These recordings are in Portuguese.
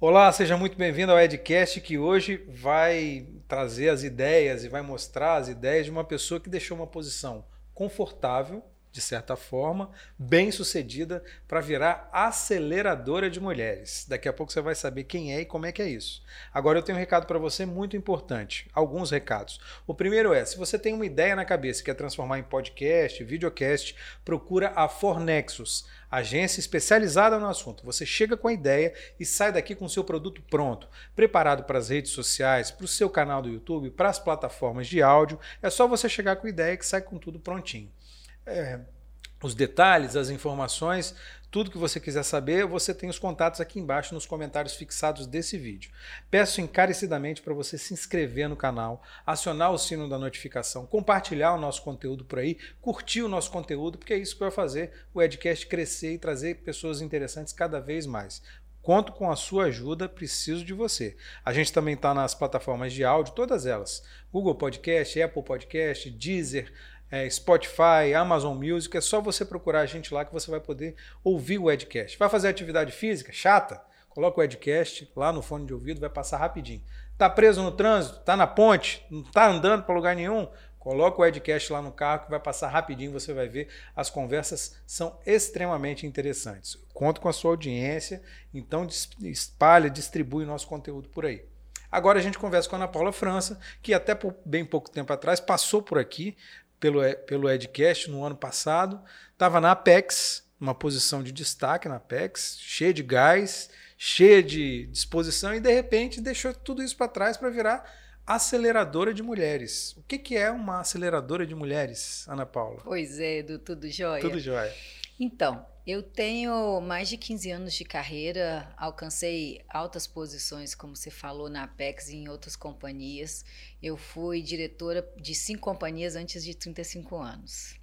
Olá, seja muito bem-vindo ao Edcast, que hoje vai trazer as ideias e vai mostrar as ideias de uma pessoa que deixou uma posição confortável, de certa forma, bem sucedida, para virar aceleradora de mulheres. Daqui a pouco você vai saber quem é e como é que é isso. Agora eu tenho um recado para você muito importante, alguns recados. O primeiro é, se você tem uma ideia na cabeça e quer transformar em podcast, videocast, procura a Fornexus agência especializada no assunto. Você chega com a ideia e sai daqui com o seu produto pronto, preparado para as redes sociais, para o seu canal do YouTube, para as plataformas de áudio. É só você chegar com a ideia que sai com tudo prontinho. É, os detalhes, as informações, tudo que você quiser saber, você tem os contatos aqui embaixo nos comentários fixados desse vídeo. Peço encarecidamente para você se inscrever no canal, acionar o sino da notificação, compartilhar o nosso conteúdo por aí, curtir o nosso conteúdo, porque é isso que vai fazer o Edcast crescer e trazer pessoas interessantes cada vez mais. Conto com a sua ajuda, preciso de você. A gente também está nas plataformas de áudio, todas elas: Google Podcast, Apple Podcast, Deezer, é, Spotify, Amazon Music, é só você procurar a gente lá que você vai poder ouvir o Edcast. Vai fazer atividade física? Chata? Coloca o Edcast lá no fone de ouvido, vai passar rapidinho. Tá preso no trânsito? Tá na ponte? Não tá andando para lugar nenhum? Coloca o Edcast lá no carro que vai passar rapidinho, você vai ver. As conversas são extremamente interessantes. Conto com a sua audiência, então espalha, distribui nosso conteúdo por aí. Agora a gente conversa com a Ana Paula França, que até por bem pouco tempo atrás passou por aqui, pelo, pelo Edcast no ano passado. Estava na Apex, uma posição de destaque na Apex, cheia de gás, cheia de disposição, e de repente deixou tudo isso para trás para virar aceleradora de mulheres. O que, que é uma aceleradora de mulheres, Ana Paula? Pois é, do Tudo Jóia. Tudo jóia. Então, eu tenho mais de 15 anos de carreira, alcancei altas posições, como você falou, na Apex e em outras companhias. Eu fui diretora de cinco companhias antes de 35 anos.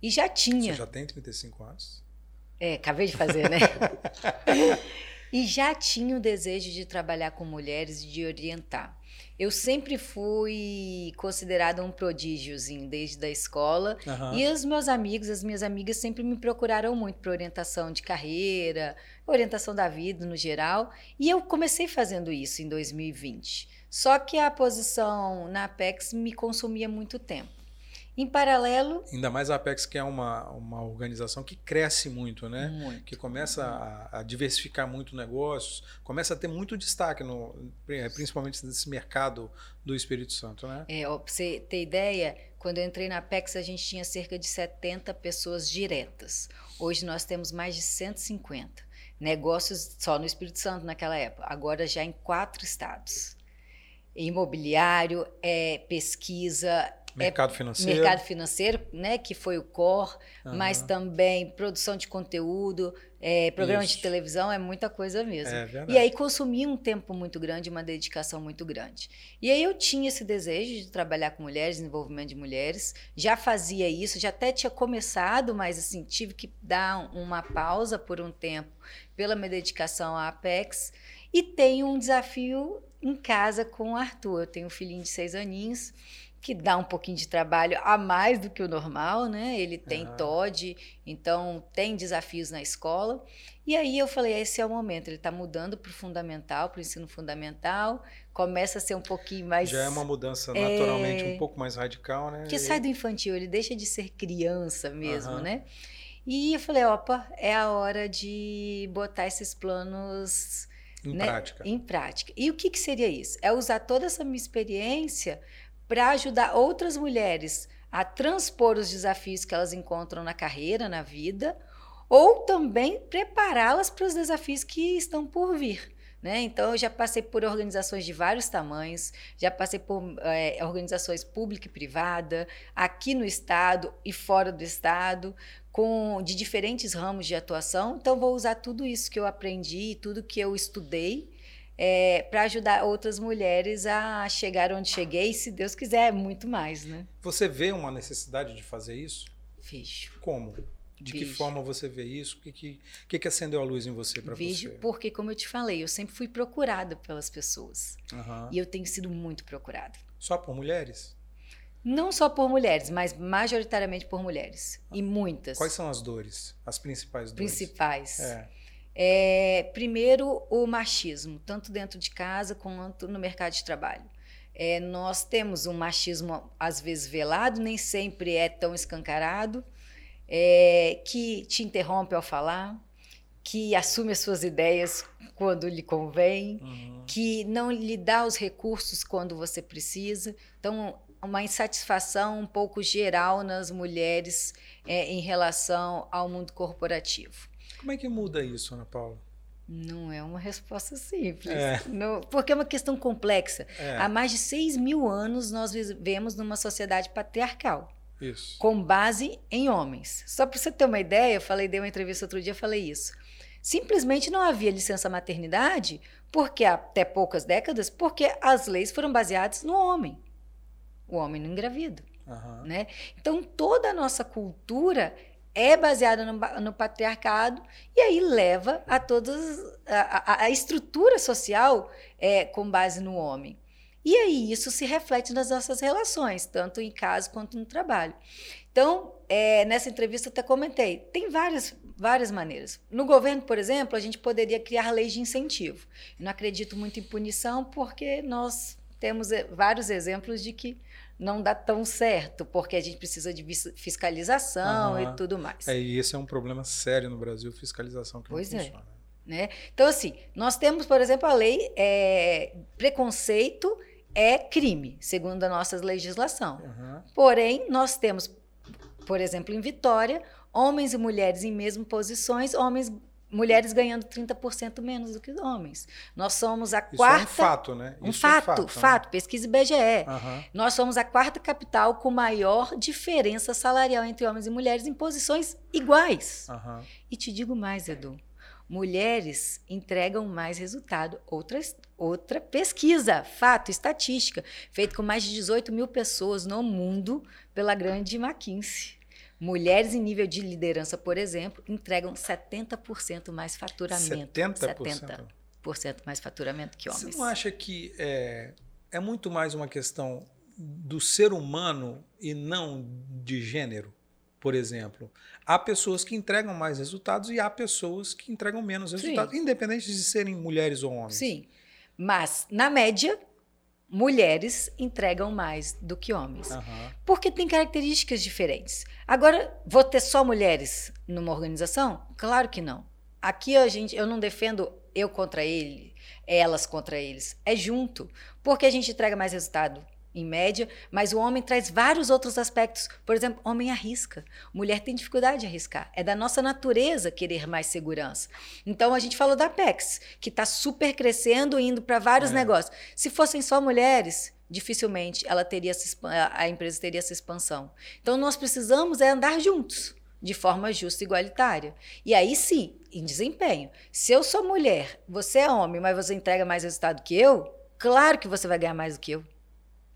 E já tinha. Você já tem 35 anos? É, acabei de fazer, né? e já tinha o desejo de trabalhar com mulheres e de orientar. Eu sempre fui considerada um prodígiozinho desde a escola. Uhum. E os meus amigos, as minhas amigas sempre me procuraram muito para orientação de carreira, orientação da vida no geral. E eu comecei fazendo isso em 2020. Só que a posição na Apex me consumia muito tempo. Em paralelo. Ainda mais a Apex, que é uma, uma organização que cresce muito, né? Muito. Que começa a, a, diversificar muito negócios, começa a ter muito destaque, no, principalmente nesse mercado do Espírito Santo, né? É, para você ter ideia, quando eu entrei na Apex, a gente tinha cerca de 70 pessoas diretas. Hoje nós temos mais de 150 negócios só no Espírito Santo naquela época, agora já em quatro estados. Imobiliário, é, pesquisa, Mercado financeiro. Mercado financeiro, né, que foi o core, uhum. mas também produção de conteúdo, é, programa Isso. de televisão, é muita coisa mesmo. É e aí consumia um tempo muito grande, uma dedicação muito grande. E aí eu tinha esse desejo de trabalhar com mulheres, desenvolvimento de mulheres, já fazia isso, já até tinha começado, mas assim, tive que dar uma pausa por um tempo pela minha dedicação à Apex. E tenho um desafio em casa com o Arthur. Eu tenho um filhinho de seis aninhos que dá um pouquinho de trabalho a mais do que o normal, né? Ele tem uhum. TOD, então tem desafios na escola. E aí eu falei, esse é o momento, ele está mudando para o fundamental, para o ensino fundamental, começa a ser um pouquinho mais... Já é uma mudança naturalmente é... um pouco mais radical, né? Porque e... sai do infantil, ele deixa de ser criança mesmo, uhum. né? E eu falei, opa, é a hora de botar esses planos... Em né? prática. Em prática. E o que, que seria isso? É usar toda essa minha experiência para ajudar outras mulheres a transpor os desafios que elas encontram na carreira, na vida, ou também prepará-las para os desafios que estão por vir. Né? Então, eu já passei por organizações de vários tamanhos, já passei por é, organizações pública e privada, aqui no Estado e fora do Estado, com, de diferentes ramos de atuação. Então, vou usar tudo isso que eu aprendi, tudo que eu estudei, é, para ajudar outras mulheres a chegar onde cheguei, e, se Deus quiser, muito mais, né? Você vê uma necessidade de fazer isso? Vejo. Como? De Vejo. que forma você vê isso? O que, que, que, que acendeu a luz em você para você? Vejo porque, como eu te falei, eu sempre fui procurada pelas pessoas. Uhum. E eu tenho sido muito procurada. Só por mulheres? Não só por mulheres, mas majoritariamente por mulheres. Ah. E muitas. Quais são as dores? As principais dores? Principais. É É, primeiro, o machismo, tanto dentro de casa quanto no mercado de trabalho. É, nós temos um machismo, às vezes, velado, nem sempre é tão escancarado, é, que te interrompe ao falar, que assume as suas ideias quando lhe convém, uhum. que não lhe dá os recursos quando você precisa. Então, uma insatisfação um pouco geral nas mulheres é, em relação ao mundo corporativo. Como é que muda isso, Ana Paula? Não é uma resposta simples, é. não, porque é uma questão complexa. É. Há mais de 6 mil anos nós vivemos numa sociedade patriarcal. Isso. Com base em homens. Só para você ter uma ideia, eu falei, dei uma entrevista outro dia, falei isso. Simplesmente não havia licença maternidade, porque até poucas décadas, porque as leis foram baseadas no homem. O homem não engravida. Uhum. Né? Então, toda a nossa cultura é baseada no, no, patriarcado e aí leva a todas a, a, estrutura social é, com base no homem. E aí isso se reflete nas nossas relações, tanto em casa quanto no trabalho. Então, é, nessa entrevista até comentei, tem várias, várias maneiras. No governo, por exemplo, a gente poderia criar leis de incentivo. Eu não acredito muito em punição, porque nós temos é, vários exemplos de que não dá tão certo, porque a gente precisa de fiscalização e tudo mais. É, e esse é um problema sério no Brasil, fiscalização que pois não é. funciona. Né? Então, assim, nós temos, por exemplo, a lei é, preconceito é crime, segundo a nossa legislação. Uhum. Porém, nós temos, por exemplo, em Vitória, homens e mulheres em mesmas posições, homens mulheres ganhando 30% menos do que homens. Nós somos a Isso quarta. É um fato, né? Um Isso fato, é fato, fato. Né? Pesquisa IBGE. Uhum. Nós somos a quarta capital com maior diferença salarial entre homens e mulheres em posições iguais. Uhum. E te digo mais, Edu. Mulheres entregam mais resultado. Outra, outra pesquisa, fato, estatística, feita com mais de 18 mil pessoas no mundo pela grande McKinsey. Mulheres em nível de liderança, por exemplo, entregam 70% mais faturamento. 70%? 70% mais faturamento que homens. Você não acha que é, é muito mais uma questão do ser humano e não de gênero? Por exemplo, há pessoas que entregam mais resultados e há pessoas que entregam menos resultados, Sim. independente de serem mulheres ou homens. Sim, mas na média mulheres entregam mais do que homens. Uhum. Porque tem características diferentes. Agora, vou ter só mulheres numa organização? Claro que não. Aqui a gente, eu não defendo eu contra ele, elas contra eles. É junto. Porque a gente entrega mais resultado em média, mas o homem traz vários outros aspectos. Por exemplo, homem arrisca. Mulher tem dificuldade de arriscar. É da nossa natureza querer mais segurança. Então a gente falou da Apex, que está super crescendo, indo para vários é. negócios. Se fossem só mulheres, dificilmente ela teria a empresa teria essa expansão. Então nós precisamos é andar juntos de forma justa e igualitária. E aí sim, em desempenho. Se eu sou mulher, você é homem, mas você entrega mais resultado que eu, claro que você vai ganhar mais do que eu.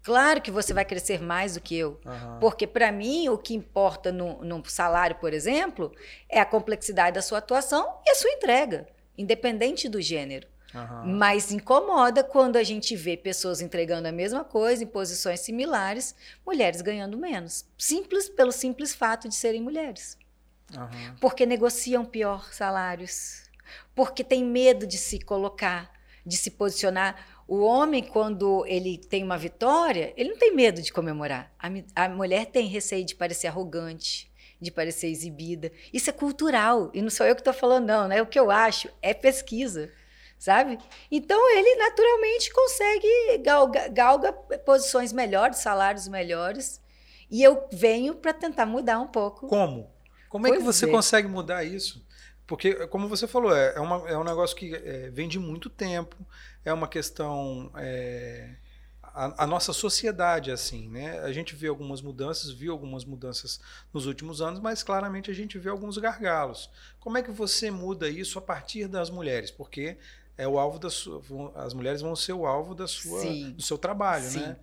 Claro que você vai crescer mais do que eu. Uhum. Porque, para mim, o que importa no, no salário, por exemplo, é a complexidade da sua atuação e a sua entrega, independente do gênero. Uhum. Mas incomoda quando a gente vê pessoas entregando a mesma coisa em posições similares, mulheres ganhando menos. Simples pelo simples fato de serem mulheres. Uhum. Porque negociam pior salários. Porque tem medo de se colocar, de se posicionar o homem, quando ele tem uma vitória, ele não tem medo de comemorar. A, a mulher tem receio de parecer arrogante, de parecer exibida. Isso é cultural. E não sou eu que estou falando, não. Não é o que eu acho, é pesquisa. Sabe? Então ele naturalmente consegue galga, galga posições melhores, salários melhores. E eu venho para tentar mudar um pouco. Como? Como é que você é. consegue mudar isso? Porque, como você falou, é, é, uma, é um negócio que é, vem de muito tempo, é uma questão. É, a, a, nossa sociedade, assim, né? A gente vê algumas mudanças, viu algumas mudanças nos últimos anos, mas claramente a gente vê alguns gargalos. Como é que você muda isso a partir das mulheres? Porque é o alvo da sua, as mulheres vão ser o alvo da sua, Sim. do seu trabalho, Sim. né?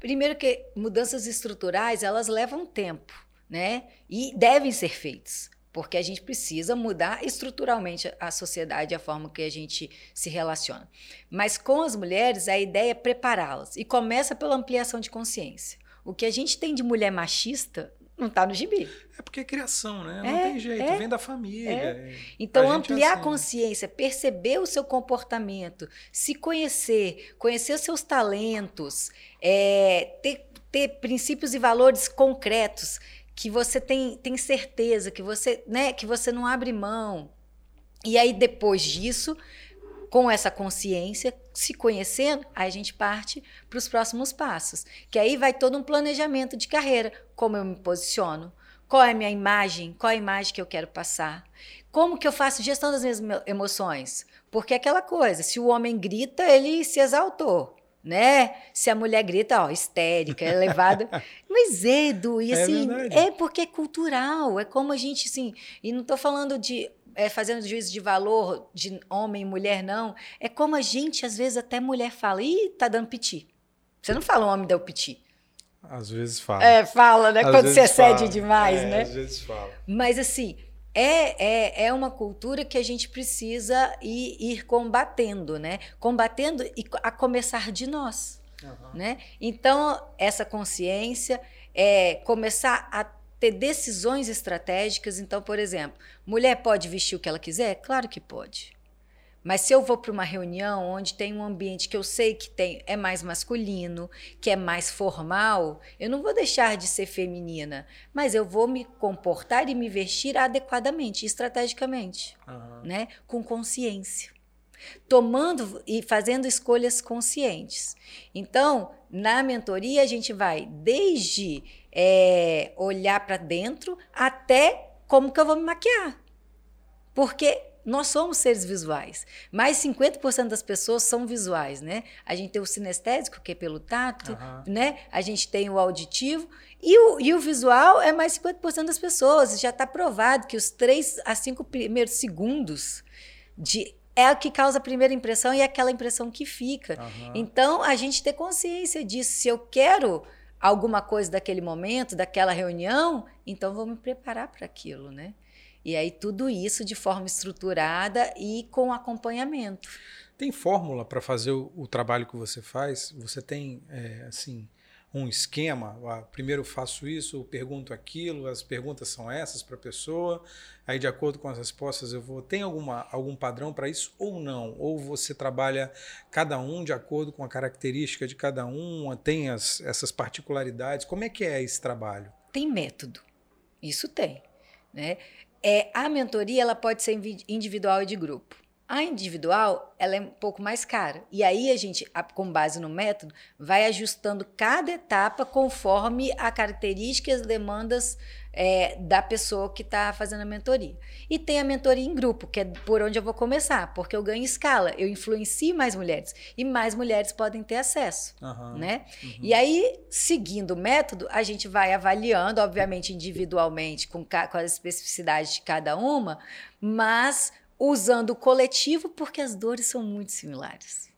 Primeiro que mudanças estruturais elas levam tempo, né? E devem ser feitas porque a gente precisa mudar estruturalmente a sociedade, a forma que a gente se relaciona. Mas com as mulheres, a ideia é prepará-las e começa pela ampliação de consciência. O que a gente tem de mulher machista não está no gibi. É porque é criação, né? Não é, tem jeito, é, vem da família. É. Então, a é ampliar a, assim. a consciência, perceber o seu comportamento, se conhecer, conhecer os seus talentos, é, ter, ter princípios e valores concretos que você tem, tem certeza, que você, né, que você não abre mão. E aí, depois disso, com essa consciência, se conhecendo, aí a gente parte para os próximos passos. Que aí vai todo um planejamento de carreira. Como eu me posiciono? Qual é a minha imagem? Qual é a imagem que eu quero passar? Como que eu faço gestão das minhas emoções? Porque é aquela coisa, se o homem grita, ele se exaltou né? Se a mulher grita, ó, histérica, é levada. Mas é, Edu, e é assim, é, é, porque é cultural, é como a gente, assim, e não estou falando de é, fazendo juízo de valor de homem e mulher, não. É como a gente, às vezes, até mulher fala, ih, tá dando piti. Você não fala o homem deu piti. Às vezes fala. É, fala, né? Às Quando você excede demais, é, né? Às vezes fala. Mas assim, é, é, é uma cultura que a gente precisa ir, ir combatendo, né? Combatendo e a começar de nós. Uhum. Né? Então, essa consciência é começar a ter decisões estratégicas. Então, por exemplo, mulher pode vestir o que ela quiser? Claro que pode. Mas se eu vou para uma reunião onde tem um ambiente que eu sei que tem, é mais masculino, que é mais formal, eu não vou deixar de ser feminina, mas eu vou me comportar e me vestir adequadamente, estrategicamente, uhum. né? com consciência. Tomando e fazendo escolhas conscientes. Então, na mentoria, a gente vai desde é, olhar para dentro até como que eu vou me maquiar. Porque nós somos seres visuais. Mais 50% das pessoas são visuais, né? A gente tem o sinestésico, que é pelo tato, uhum. né? A gente tem o auditivo. E o, e o visual é mais 50% das pessoas. Já está provado que os 3 a 5 primeiros segundos de é o que causa a primeira impressão e é aquela impressão que fica. Uhum. Então, a gente ter consciência disso. Se eu quero alguma coisa daquele momento, daquela reunião, então vou me preparar para aquilo, né? E aí tudo isso de forma estruturada e com acompanhamento. Tem fórmula para fazer o, o, trabalho que você faz? Você tem é, assim um esquema. Ah, primeiro faço isso, pergunto aquilo, as perguntas são essas para a pessoa, aí de acordo com as respostas eu vou. Tem alguma, algum padrão para isso ou não? Ou você trabalha cada um de acordo com a característica de cada um, tem as, essas particularidades? Como é que é esse trabalho? Tem método, isso tem. Né? É, a mentoria ela pode ser individual e de grupo. A individual, ela é um pouco mais cara. E aí a gente, com base no método, vai ajustando cada etapa conforme a característica e as demandas é, da pessoa que está fazendo a mentoria. E tem a mentoria em grupo, que é por onde eu vou começar, porque eu ganho escala, eu influencio mais mulheres e mais mulheres podem ter acesso, uhum, né? Uhum. E aí, seguindo o método, a gente vai avaliando, obviamente individualmente, com, com as especificidades de cada uma, mas usando o coletivo porque as dores são muito similares.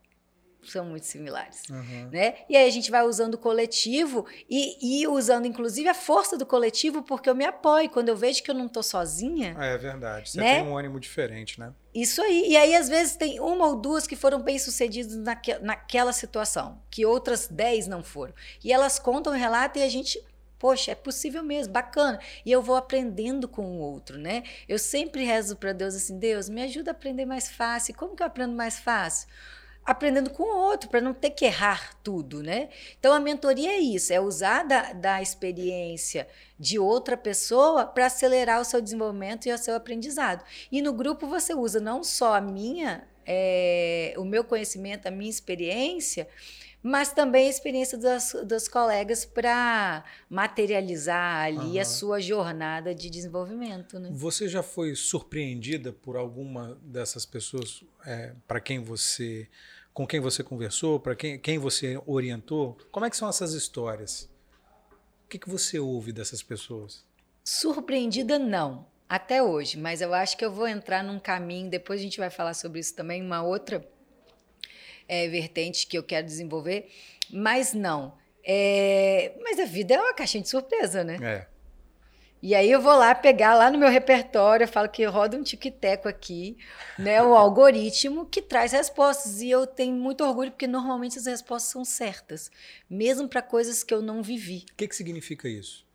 São muito similares. Uhum. Né? E aí a gente vai usando o coletivo e, e, usando, inclusive, a força do coletivo, porque eu me apoio. Quando eu vejo que eu não estou sozinha. É, é verdade. Você né? tem um ânimo diferente, né? Isso aí. E aí, às vezes, tem uma ou duas que foram bem-sucedidas naque, naquela situação, que outras dez não foram. E elas contam o relato e a gente Poxa, é possível mesmo, bacana. E eu vou aprendendo com o outro, né? Eu sempre rezo para Deus assim: Deus, me ajuda a aprender mais fácil. Como que eu aprendo mais fácil? Aprendendo com o outro, para não ter que errar tudo, né? Então a mentoria é isso, é usar da, da experiência de outra pessoa para acelerar o seu desenvolvimento e o seu aprendizado. E no grupo você usa não só a minha, é, o meu conhecimento, a minha experiência, mas também a experiência das, dos colegas para materializar ali uhum. a sua jornada de desenvolvimento. Né? Você já foi surpreendida por alguma dessas pessoas é, para quem você, com quem você conversou, para quem, quem você orientou? Como é que são essas histórias? O que, que você ouve dessas pessoas? Surpreendida não, até hoje, mas eu acho que eu vou entrar num caminho, depois a gente vai falar sobre isso também, uma outra é, vertentes que eu quero desenvolver, mas não. É, mas a vida é uma caixinha de surpresa, né? É. E aí eu vou lá pegar lá no meu repertório, eu falo que roda um tic-teco aqui, né? O algoritmo que traz respostas. E eu tenho muito orgulho, porque normalmente as respostas são certas, mesmo para coisas que eu não vivi. O que, que significa isso?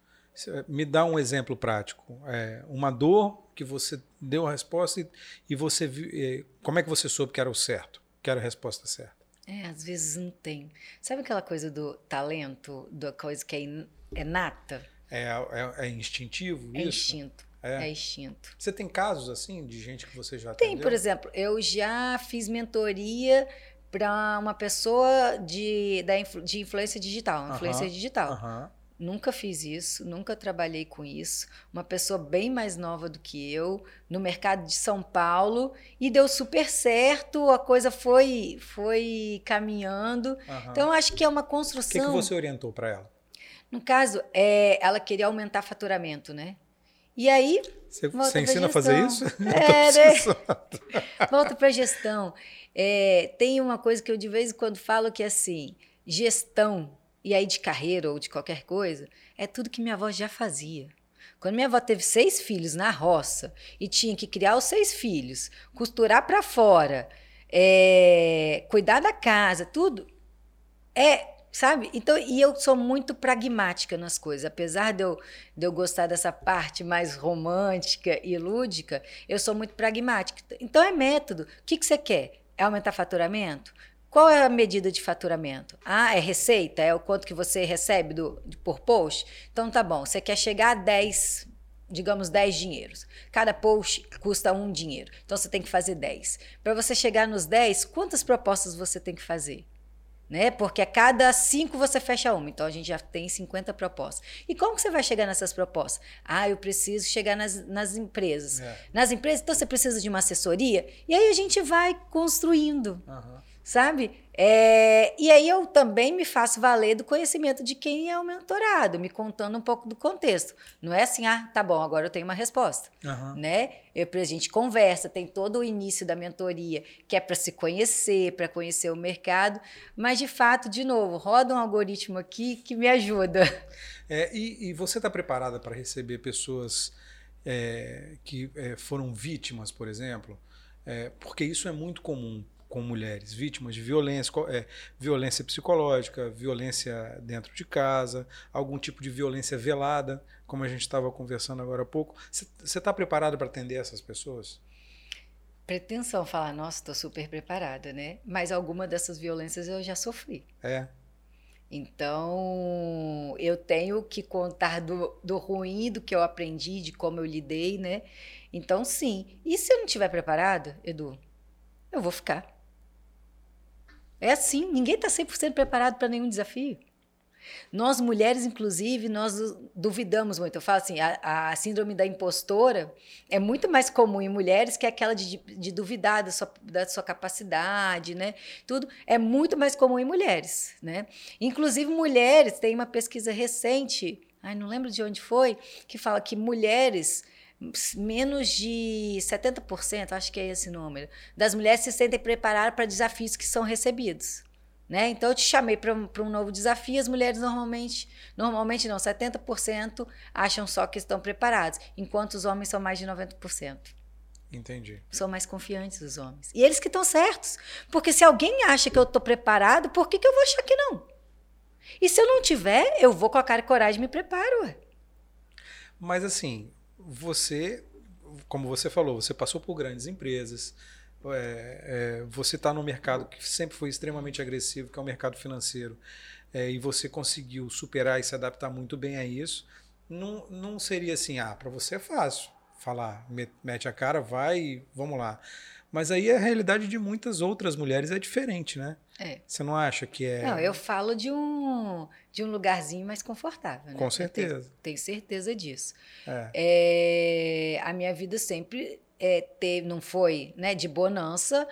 Me dá um exemplo prático. É, uma dor que você deu a resposta e, e você viu. Como é que você soube que era o certo? Que era a resposta certa? É, às vezes não tem. Sabe aquela coisa do talento, da coisa que é, é nata? É, é, é instintivo é isso? Instinto. É. é instinto. Você tem casos assim de gente que você já tem? Tem, por exemplo, eu já fiz mentoria para uma pessoa de, da, de influência digital, uh -huh, influência digital. Uh -huh. Nunca fiz isso, nunca trabalhei com isso. Uma pessoa bem mais nova do que eu, no mercado de São Paulo, e deu super certo, a coisa foi foi caminhando. Uhum. Então, acho que é uma construção. O que, que você orientou para ela? No caso, é, ela queria aumentar faturamento, né? E aí. Você, você ensina a fazer isso? É, né? Volta para gestão. É, tem uma coisa que eu de vez em quando falo que é assim: gestão e aí de carreira ou de qualquer coisa, é tudo que minha avó já fazia. Quando minha avó teve seis filhos na roça e tinha que criar os seis filhos, costurar para fora, é, cuidar da casa, tudo, é, sabe? Então, e eu sou muito pragmática nas coisas. Apesar de eu, de eu gostar dessa parte mais romântica e lúdica, eu sou muito pragmática. Então, é método. O que, que você quer? É aumentar faturamento? Qual é a medida de faturamento? Ah, é receita? É o quanto que você recebe do, por post? Então tá bom, você quer chegar a 10, digamos 10 dinheiros. Cada post custa um dinheiro. Então você tem que fazer 10. Para você chegar nos 10, quantas propostas você tem que fazer? Né? Porque a cada cinco você fecha uma. Então a gente já tem 50 propostas. E como que você vai chegar nessas propostas? Ah, eu preciso chegar nas, nas empresas. É. Nas empresas, então você precisa de uma assessoria. E aí a gente vai construindo. Uhum sabe? É, e aí eu também me faço valer do conhecimento de quem é o mentorado, me contando um pouco do contexto. Não é assim, ah, tá bom, agora eu tenho uma resposta, uhum. né? Eu, a gente conversa, tem todo o início da mentoria que é para se conhecer, para conhecer o mercado, mas de fato, de novo, roda um algoritmo aqui que me ajuda. É, e, e você está preparada para receber pessoas é, que é, foram vítimas, por exemplo? É, porque isso é muito comum com mulheres vítimas de violência, é, violência psicológica, violência dentro de casa, algum tipo de violência velada, como a gente estava conversando agora há pouco. Você está preparado para atender essas pessoas? Pretensão falar, nossa, estou super preparada, né? Mas alguma dessas violências eu já sofri. É. Então, eu tenho que contar do, do ruim, do que eu aprendi, de como eu lidei, né? Então, sim. E se eu não estiver preparado, Edu, eu vou ficar. É assim, ninguém está 100% preparado para nenhum desafio. Nós mulheres, inclusive, nós duvidamos muito. Eu falo assim, a, a, síndrome da impostora é muito mais comum em mulheres que aquela de, de duvidar da sua, da sua capacidade, né? Tudo é muito mais comum em mulheres, né? Inclusive mulheres, tem uma pesquisa recente, ai, não lembro de onde foi, que fala que mulheres menos de 70%, acho que é esse número, das mulheres se sentem preparadas para desafios que são recebidos. Né? Então, eu te chamei para um, um, novo desafio. As mulheres normalmente, normalmente não, 70% acham só que estão preparadas, enquanto os homens são mais de 90%. Entendi. São mais confiantes os homens. E eles que estão certos. Porque se alguém acha que eu estou preparado, por que, que eu vou achar que não? E se eu não tiver, eu vou com a cara e coragem e me preparo. Mas assim, você, como você falou, você passou por grandes empresas, é, é, você está no mercado que sempre foi extremamente agressivo, que é o mercado financeiro, é, e você conseguiu superar e se adaptar muito bem a isso. Não, não seria assim, ah, para você é fácil falar, mete a cara, vai, vamos lá. Mas aí a realidade de muitas outras mulheres é diferente, né? É. Você não acha que é. Não, eu falo de um, de um lugarzinho mais confortável. Né? Com certeza. Tenho, tenho, certeza disso. É. É, a minha vida sempre é, teve, não foi né, de bonança.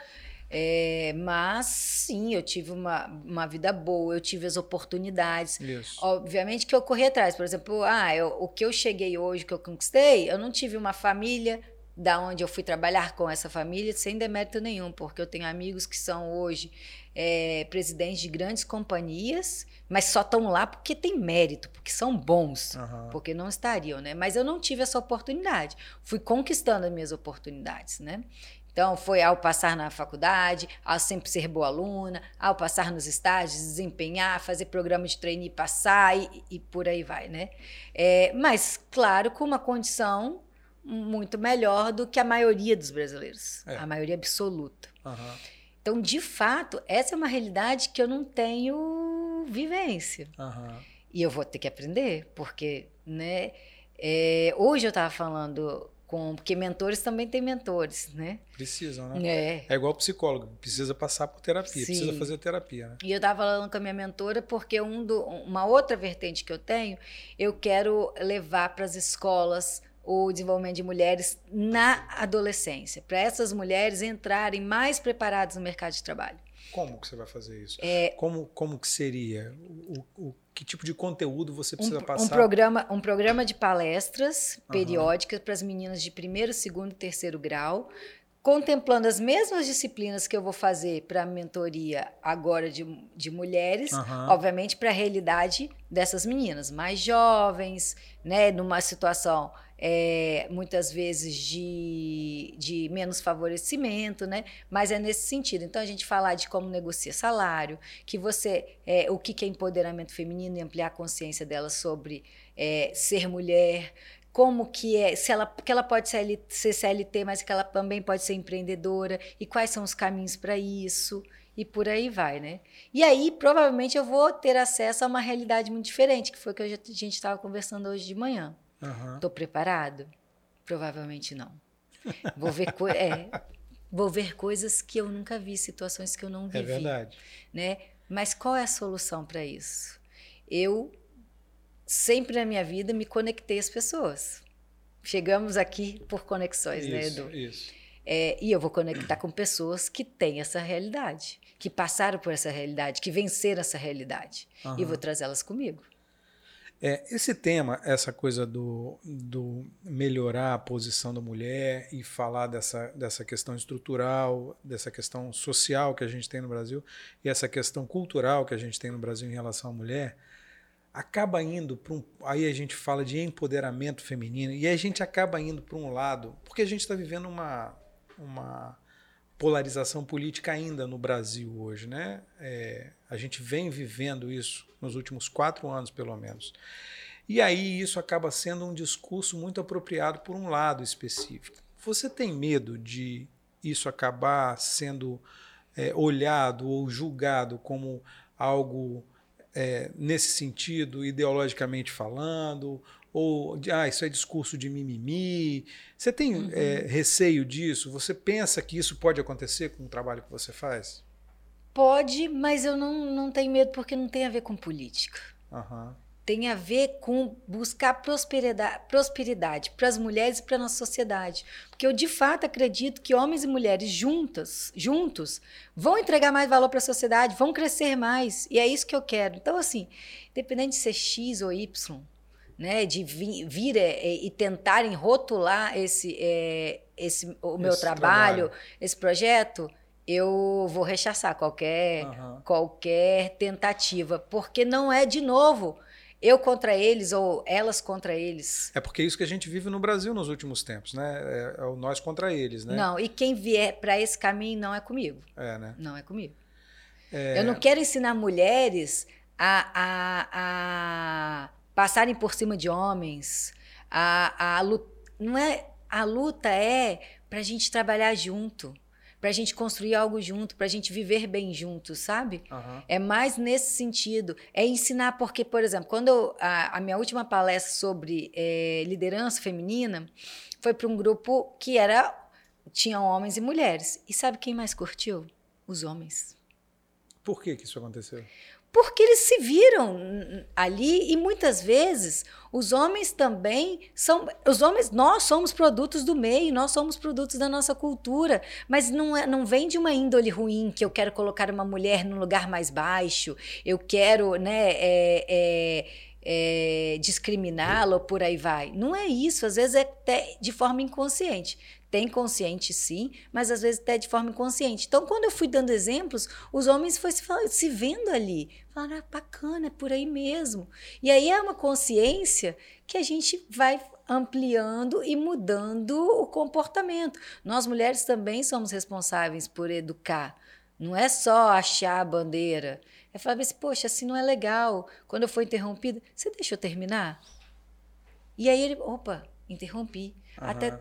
É, mas sim, eu tive uma, uma vida boa, eu tive as oportunidades. Isso. Obviamente que eu corri atrás. Por exemplo, ah, eu, o que eu cheguei hoje, que eu conquistei, eu não tive uma família da onde eu fui trabalhar com essa família sem demérito nenhum, porque eu tenho amigos que são hoje é, presidentes de grandes companhias, mas só estão lá porque tem mérito, porque são bons, uhum. porque não estariam, né? Mas eu não tive essa oportunidade, fui conquistando as minhas oportunidades, né? Então, foi ao passar na faculdade, ao sempre ser boa aluna, ao passar nos estágios, desempenhar, fazer programa de treino e passar e, e por aí vai, né? É, mas, claro, com uma condição muito melhor do que a maioria dos brasileiros, é. a maioria absoluta. Uhum. Então, de fato, essa é uma realidade que eu não tenho vivência. Uhum. E eu vou ter que aprender, porque, né? É, hoje eu estava falando com. Porque mentores também têm mentores, né? Precisam, né? É. É igual psicólogo, precisa passar por terapia, Sim. precisa fazer terapia, né? E eu estava falando com a minha mentora porque um do, uma outra vertente que eu tenho, eu quero levar para as escolas o desenvolvimento de mulheres na adolescência, para essas mulheres entrarem mais preparadas no mercado de trabalho. Como que você vai fazer isso? É, como, como que seria? O, o, que tipo de conteúdo você precisa um, passar? Um programa, um programa de palestras periódicas uhum. para as meninas de primeiro, segundo e terceiro grau, contemplando as mesmas disciplinas que eu vou fazer para a mentoria agora de, de mulheres, uhum. obviamente para a realidade dessas meninas mais jovens, né, numa situação é, muitas vezes de, de menos favorecimento, né? Mas é nesse sentido. Então a gente falar de como negocia salário, que você é, o que é empoderamento feminino e ampliar a consciência dela sobre é, ser mulher, como que é, se ela, que ela pode ser, ser CLT, mas que ela também pode ser empreendedora e quais são os caminhos para isso e por aí vai, né? E aí provavelmente eu vou ter acesso a uma realidade muito diferente, que foi o que a gente estava conversando hoje de manhã. Estou uhum. preparado? Provavelmente não. Vou ver, é, vou ver coisas que eu nunca vi, situações que eu não é vivi. É verdade. Né? Mas qual é a solução para isso? Eu sempre na minha vida me conectei às pessoas. Chegamos aqui por conexões, isso, né, Edu? Isso. É, e eu vou conectar com pessoas que têm essa realidade, que passaram por essa realidade, que venceram essa realidade. Uhum. E vou trazê-las comigo. É, esse tema, essa coisa do, do melhorar a posição da mulher e falar dessa, dessa questão estrutural, dessa questão social que a gente tem no Brasil e essa questão cultural que a gente tem no Brasil em relação à mulher, acaba indo para um. Aí a gente fala de empoderamento feminino e a gente acaba indo para um lado, porque a gente está vivendo uma, uma polarização política ainda no Brasil hoje, né? É, a gente vem vivendo isso nos últimos quatro anos, pelo menos. E aí isso acaba sendo um discurso muito apropriado por um lado específico. Você tem medo de isso acabar sendo é, olhado ou julgado como algo é, nesse sentido, ideologicamente falando, ou ah, isso é discurso de mimimi. Você tem uhum. é, receio disso? Você pensa que isso pode acontecer com o trabalho que você faz? Pode, mas eu não, não tenho medo porque não tem a ver com política. Uhum. Tem a ver com buscar prosperidade, prosperidade para as mulheres e para a nossa sociedade. Porque eu, de fato, acredito que homens e mulheres juntas, juntos vão entregar mais valor para a sociedade, vão crescer mais. E é isso que eu quero. Então, assim, independente de ser X ou Y, né, de vir, vir é, é, e tentarem rotular esse, é, esse o meu trabalho, trabalho, esse projeto, eu vou rechaçar qualquer, uhum. qualquer tentativa, porque não é de novo eu contra eles ou elas contra eles. É porque é isso que a gente vive no Brasil nos últimos tempos, né? É, é o nós contra eles, né? Não, e quem vier para esse caminho não é comigo. É, né? Não é comigo. É... Eu não quero ensinar mulheres a, a, a passarem por cima de homens, a, a luta. Não é, a luta é para a gente trabalhar junto para a gente construir algo junto, para a gente viver bem juntos, sabe? Uhum. É mais nesse sentido. É ensinar, porque, por exemplo, quando eu, a, a, minha última palestra sobre é, liderança feminina foi para um grupo que era tinham homens e mulheres. E sabe quem mais curtiu? Os homens. Por que, que isso aconteceu? Porque eles se viram ali e muitas vezes os homens também são os homens nós somos produtos do meio nós somos produtos da nossa cultura mas não é, não vem de uma índole ruim que eu quero colocar uma mulher num lugar mais baixo eu quero né é, é, é, discriminá-la ou por aí vai. Não é isso às vezes é até de forma inconsciente tem consciente, sim, mas às vezes até de forma inconsciente. Então, quando eu fui dando exemplos, os homens foram se, vendo ali. Falaram, ah, bacana, é por aí mesmo. E aí é uma consciência que a gente vai ampliando e mudando o comportamento. Nós mulheres também somos responsáveis por educar. Não é só achar a bandeira. É falar assim, poxa, assim não é legal. Quando eu for interrompida, você deixa eu terminar? E aí ele, opa, interrompi. Uhum. Até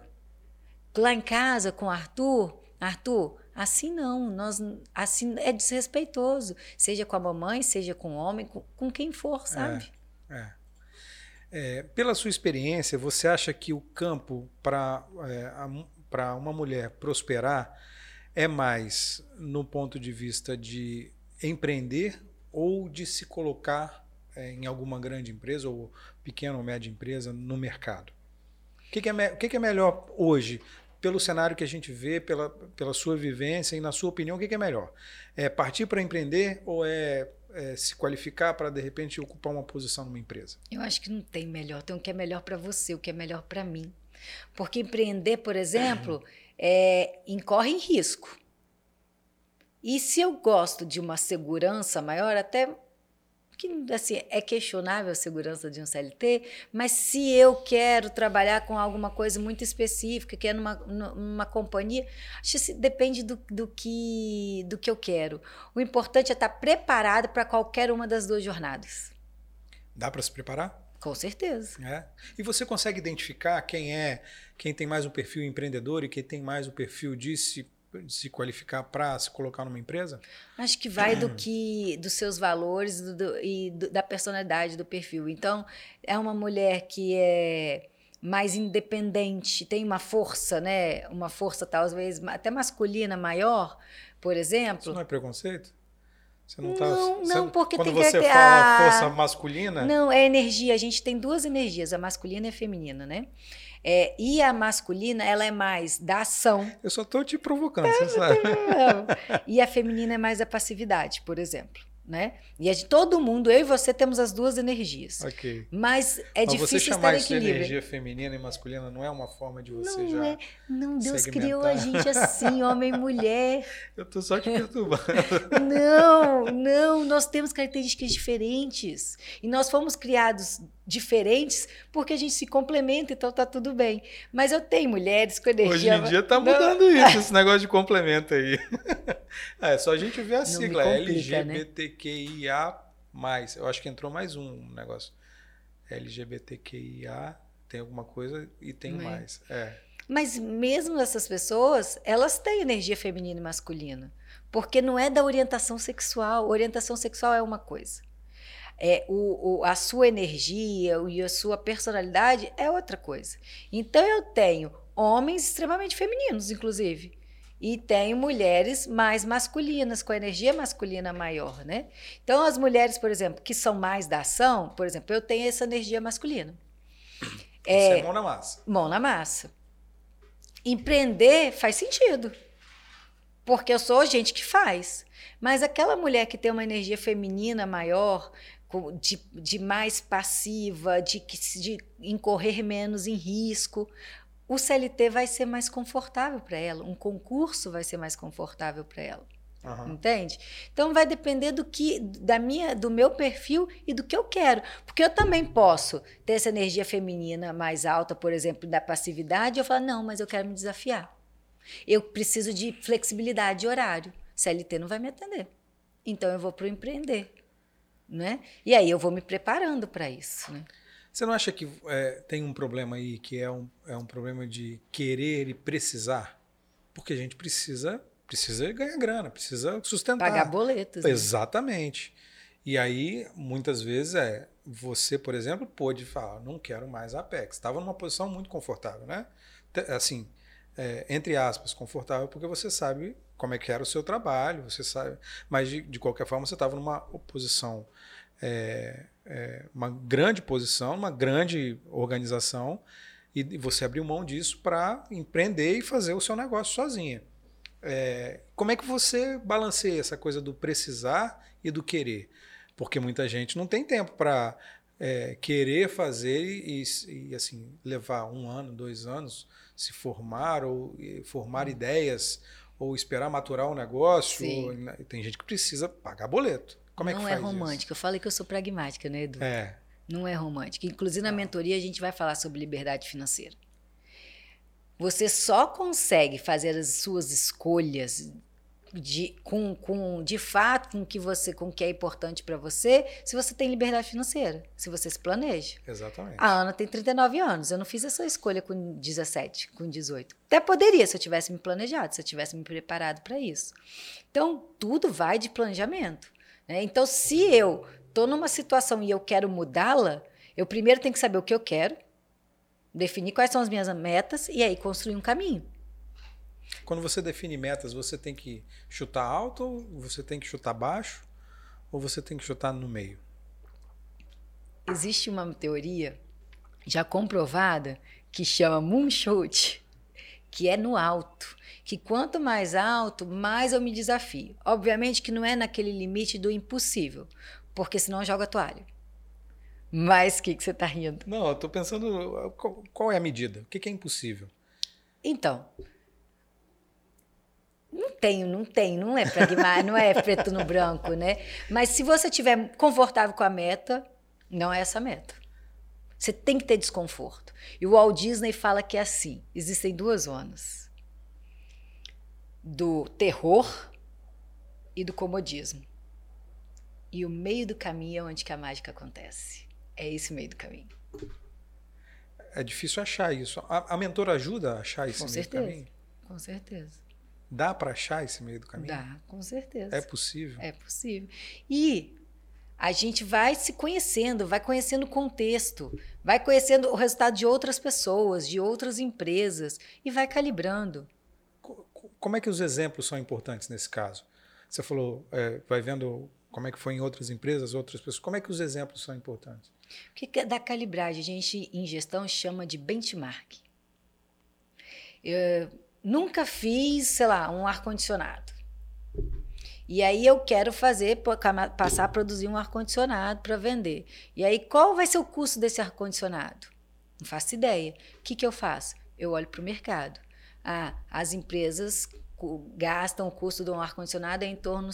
lá em casa com Arthur, Arthur, assim não, nós assim é desrespeitoso, seja com a mamãe, seja com o homem, com, com quem for, sabe? É, é. É, pela sua experiência, você acha que o campo para é, para uma mulher prosperar é mais no ponto de vista de empreender ou de se colocar é, em alguma grande empresa ou pequena ou média empresa no mercado? O que, que, é, que, que é melhor hoje pelo cenário que a gente vê, pela, pela sua vivência e na sua opinião, o que, é melhor? É partir para empreender ou é, é se qualificar para de repente ocupar uma posição numa empresa? Eu acho que não tem melhor, tem o que é melhor para você, o que é melhor para mim. Porque empreender, por exemplo, é, incorre em risco. E se eu gosto de uma segurança maior, até que assim, é questionável a segurança de um CLT, mas se eu quero trabalhar com alguma coisa muito específica, que é numa, numa companhia, acho que depende do, do, que, do que eu quero. O importante é estar preparado para qualquer uma das duas jornadas. Dá para se preparar? Com certeza. É. E você consegue identificar quem é, quem tem mais um perfil empreendedor e quem tem mais o perfil de se se qualificar para se colocar numa empresa? Acho que vai do que dos seus valores do, do, e do, da personalidade do perfil. Então, é uma mulher que é mais independente, tem uma força, né? Uma força talvez até masculina maior, por exemplo. Isso não é preconceito? Você não, tá, não, você, não, porque quando tem você que fala a... força masculina. Não, é energia. A gente tem duas energias, a masculina e a feminina, né? É, e a masculina, ela é mais da ação. Eu só estou te provocando, você sabe. E a feminina é mais da passividade, por exemplo né? E é de todo mundo, eu e você temos as duas energias. Ok. Mas é Mas difícil você chamar isso de energia feminina e masculina não é uma forma de você não já é. Não, Deus segmentar. criou a gente assim, homem e mulher. Eu tô só te perturbando. não, não, nós temos características diferentes. E nós fomos criados diferentes porque a gente se complementa, então tá tudo bem. Mas eu tenho mulheres com energia... Hoje em dia tá mudando não. isso, esse negócio de complemento aí. é só a gente ver a não sigla, complica, LGBTQIA+. Né? Eu acho que entrou mais um negócio. LGBTQIA, tem alguma coisa e tem é. mais. É. Mas mesmo essas pessoas, elas têm energia feminina e masculina. Porque não é da orientação sexual. Orientação sexual é uma coisa é, o, o, a sua energia e a sua personalidade é outra coisa. Então eu tenho homens extremamente femininos, inclusive. E tenho mulheres mais masculinas, com a energia masculina maior, né? Então, as mulheres, por exemplo, que são mais da ação, por exemplo, eu tenho essa energia masculina. É, é mão na massa. Mão na massa. Empreender faz sentido. Porque eu sou gente que faz. Mas aquela mulher que tem uma energia feminina maior, de, de mais passiva, de, de incorrer menos em risco, o CLT vai ser mais confortável para ela, um concurso vai ser mais confortável para ela. Uhum. Entende? Então vai depender do que da minha, do meu perfil e do que eu quero, porque eu também posso ter essa energia feminina mais alta, por exemplo, da passividade, e eu falo não, mas eu quero me desafiar. Eu preciso de flexibilidade de horário. CLT não vai me atender. Então eu vou para o empreender né? E aí eu vou me preparando para isso. Né? Você não acha que é, tem um problema aí que é um, é um problema de querer e precisar? Porque a gente precisa precisa ganhar grana, precisa sustentar. Pagar boletos. Né? Exatamente. E aí, muitas vezes, é você, por exemplo, pôde falar, não quero mais Apex. Estava numa posição muito confortável, né? Assim, é, entre aspas, confortável, porque você sabe como é que era o seu trabalho, você sabe. Mas, de, de qualquer forma, você estava numa posição é, é, uma grande posição, uma grande organização, e você abriu mão disso para empreender e fazer o seu negócio sozinha. É, como é que você balanceia essa coisa do precisar e do querer? Porque muita gente não tem tempo para é, querer fazer e, e, assim levar um ano, dois anos, se formar ou formar ideias ou esperar maturar um negócio. Tem gente que precisa pagar boleto. Como não é que faz é romântica. Eu falei que eu sou pragmática, né, Edu? É. Não é romântica. Inclusive, na mentoria, a gente vai falar sobre liberdade financeira. Você só consegue fazer as suas escolhas de, com, com, de fato com que você com que é importante para você se você tem liberdade financeira, se você se planeja. Exatamente. A Ana tem 39 anos, eu não fiz essa escolha com 17, com 18. Até poderia se eu tivesse me planejado, se eu tivesse me preparado para isso. Então, tudo vai de planejamento. Né? Então, se eu estou numa situação e eu quero mudá-la, eu primeiro tenho que saber o que eu quero, definir quais são as minhas metas e aí construir um caminho. Quando você define metas, você tem que chutar alto, ou você tem que chutar baixo, ou você tem que chutar no meio? Existe uma teoria já comprovada que chama moonshot, que é no alto. Que quanto mais alto, mais eu me desafio. Obviamente que não é naquele limite do impossível, porque senão joga a toalha. Mas o que, que você está rindo? Não, eu estou pensando qual, qual, é a medida? O que, que é impossível? Então, não tenho, não tem, não é pragmático, não é preto no branco, né? Mas se você estiver confortável com a meta, não é essa meta. Você tem que ter desconforto. E o Walt Disney fala que é assim: existem duas zonas: do terror e do comodismo. E o meio do caminho é onde que a mágica acontece. É esse meio do caminho. É difícil achar isso. A, a mentora ajuda a achar esse com meio certeza, do caminho? Com certeza. Dá para achar esse meio do caminho? Dá, com certeza. É possível? É possível. E a gente vai se conhecendo, vai conhecendo o contexto, vai conhecendo o resultado de outras pessoas, de outras empresas e vai calibrando. Como é que os exemplos são importantes nesse caso? Você falou, é, vai vendo como é que foi em outras empresas, outras pessoas. Como é que os exemplos são importantes? O que é da calibragem? A gente, em gestão, chama de benchmark. Eu nunca fiz, sei lá, um ar-condicionado. E aí eu quero fazer, passar a produzir um ar-condicionado para vender. E aí, qual vai ser o custo desse ar-condicionado? Não faço ideia. O que, que eu faço? Eu olho para o mercado. Ah, as empresas gastam o custo de um ar-condicionado em torno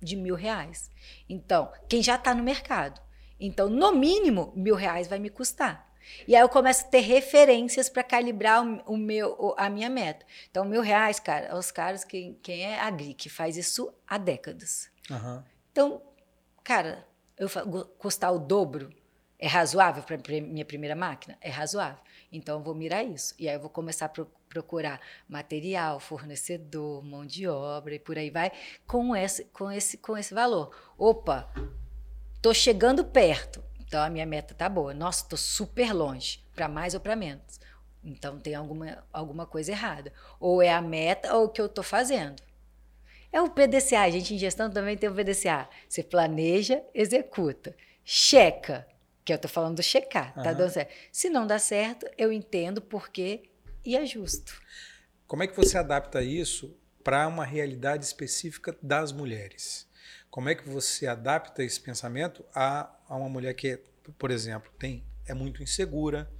de mil reais. Então, quem já está no mercado. Então, no mínimo, mil reais vai me custar. E aí eu começo a ter referências para calibrar o, o, meu, a minha meta. Então, mil reais, cara, os caras, quem, quem é agri, que faz isso há décadas. Uhum. Então, cara, eu custar o dobro é razoável para minha primeira máquina? É razoável. Então, eu vou mirar isso. E aí eu vou começar a pro, procurar material, fornecedor, mão de obra e por aí vai, com esse, com esse, com esse valor. Opa, Tô chegando perto. Então a minha meta tá boa. Nossa, tô super longe, para mais ou para menos. Então tem alguma, alguma coisa errada. Ou é a meta ou o que eu tô fazendo. É o PDCA, a gente em gestão também tem o PDCA. Você planeja, executa, checa, que eu tô falando do checar, tá uhum. dando certo. Se não dá certo, eu entendo por quê e ajusto. Como é que você adapta isso para uma realidade específica das mulheres? Como é que você adapta esse pensamento a, a uma mulher que, por exemplo, tem é muito insegura,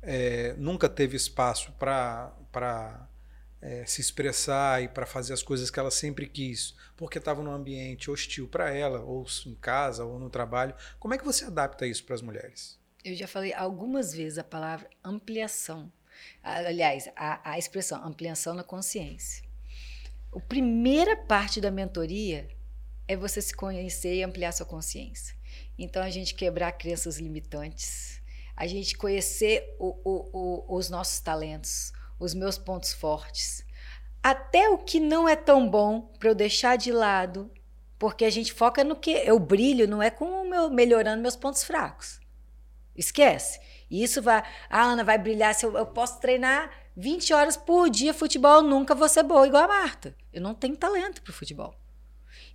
é, nunca teve espaço para é, se expressar e para fazer as coisas que ela sempre quis, porque estava num ambiente hostil para ela, ou em casa, ou no trabalho. Como é que você adapta isso para as mulheres? Eu já falei algumas vezes a palavra ampliação. Aliás, a, a expressão ampliação na consciência. A primeira parte da mentoria é você se conhecer e ampliar sua consciência. Então, a gente quebrar crenças limitantes, a gente conhecer o, o, o, os nossos talentos, os meus pontos fortes, até o que não é tão bom para eu deixar de lado, porque a gente foca no que eu brilho, não é com o meu melhorando meus pontos fracos. Esquece. Isso vai, a Ana vai brilhar se eu, eu posso treinar 20 horas por dia futebol, nunca vou ser boa igual a Marta. Eu não tenho talento para futebol.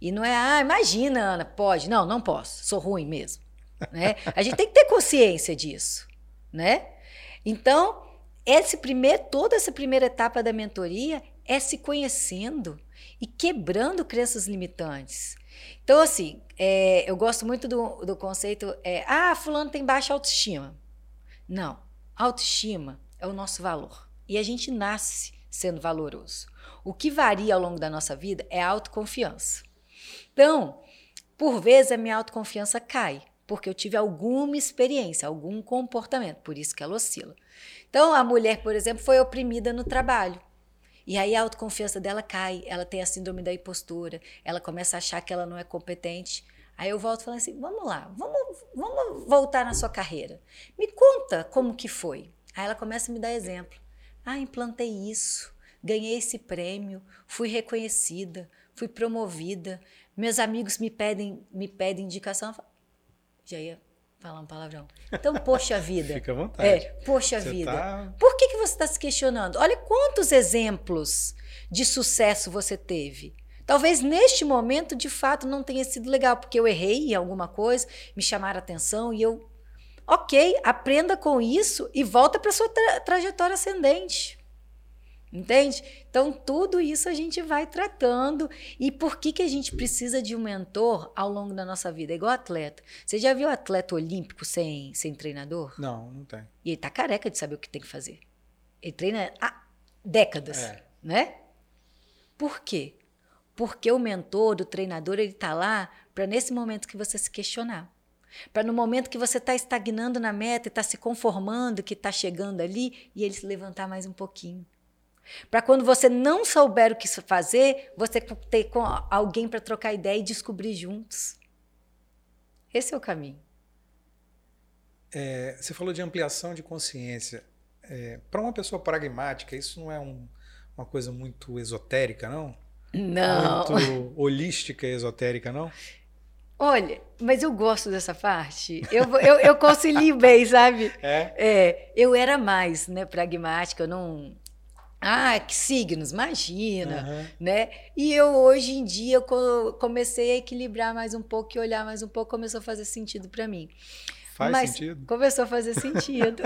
E não é, ah, imagina, Ana, pode. Não, não posso, sou ruim mesmo. Né? A gente tem que ter consciência disso, né? Então, esse primeiro, toda essa primeira etapa da mentoria é se conhecendo e quebrando crenças limitantes. Então, assim, é, eu gosto muito do, do conceito, é, ah, fulano tem baixa autoestima. Não, autoestima é o nosso valor. E a gente nasce sendo valoroso. O que varia ao longo da nossa vida é a autoconfiança. Então, por vezes a minha autoconfiança cai, porque eu tive alguma experiência, algum comportamento, por isso que ela oscila. Então, a mulher, por exemplo, foi oprimida no trabalho. E aí a autoconfiança dela cai, ela tem a síndrome da impostura, ela começa a achar que ela não é competente. Aí eu volto falando assim: vamos lá, vamos, vamos voltar na sua carreira. Me conta como que foi. Aí ela começa a me dar exemplo. Ah, implantei isso, ganhei esse prêmio, fui reconhecida, fui promovida. Meus amigos me pedem, me pedem indicação. Já ia falar um palavrão. Então, poxa vida. Fica à vontade. É, poxa você vida. Tá... Por que, que você está se questionando? Olha quantos exemplos de sucesso você teve. Talvez neste momento, de fato, não tenha sido legal, porque eu errei em alguma coisa, me chamaram a atenção e eu. Ok, aprenda com isso e volta para sua tra trajetória ascendente. Entende? Então, tudo isso a gente vai tratando. E por que, que a gente precisa de um mentor ao longo da nossa vida? É igual atleta. Você já viu atleta olímpico sem, sem treinador? Não, não tem. E ele tá careca de saber o que tem que fazer. Ele treina há décadas, é. né? Por quê? Porque o mentor, o treinador, ele tá lá para nesse momento que você se questionar. Para no momento que você está estagnando na meta e está se conformando que está chegando ali, e ele se levantar mais um pouquinho. Para quando você não souber o que fazer, você ter com alguém para trocar ideia e descobrir juntos. Esse é o caminho. É, você falou de ampliação de consciência. É, para uma pessoa pragmática, isso não é um, uma coisa muito esotérica, não? Não. Muito holística e esotérica, não? Olha, mas eu gosto dessa parte. Eu, eu, eu concilio bem, sabe? É? é? Eu era mais né, pragmática, eu não ah, que signos, imagina, uhum. né? E eu hoje em dia eu comecei a equilibrar mais um pouco e olhar mais um pouco, começou a fazer sentido para mim. Faz mas sentido? Começou a fazer sentido.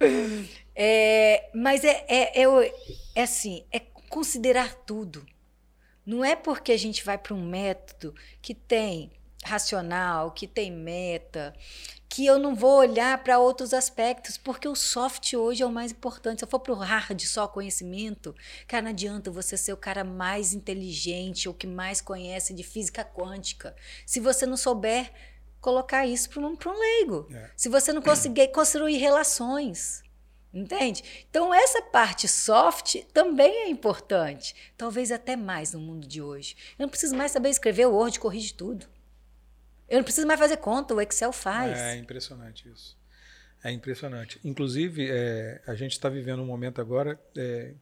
é, mas é, é, é, é assim, é considerar tudo. Não é porque a gente vai para um método que tem racional, que tem meta, que eu não vou olhar para outros aspectos, porque o soft hoje é o mais importante. Se eu for para o hard só conhecimento, cara, não adianta você ser o cara mais inteligente ou que mais conhece de física quântica. Se você não souber colocar isso para um, um leigo. É. Se você não conseguir construir relações. Entende? Então, essa parte soft também é importante. Talvez até mais no mundo de hoje. Eu não preciso mais saber escrever, o Word corrige tudo. Eu não preciso mais fazer conta, o Excel faz. É impressionante isso. É impressionante. Inclusive, é, a gente está vivendo um momento agora é,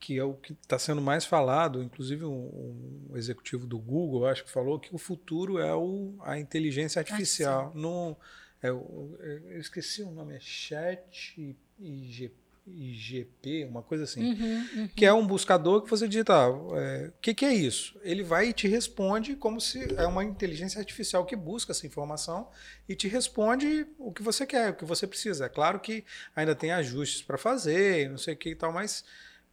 que é o que está sendo mais falado. Inclusive, um, um, executivo do Google, acho que falou que o futuro é o, a inteligência artificial. Ah, no, é, eu, eu esqueci o nome, é Chat IGP IGP, uma coisa assim, uhum, uhum. que é um buscador que você digita, ah, é, o que, que, é isso? Ele vai e te responde como se é uma inteligência artificial que busca essa informação e te responde o que você quer, o que você precisa. É claro que ainda tem ajustes para fazer, não sei o que e tal, mas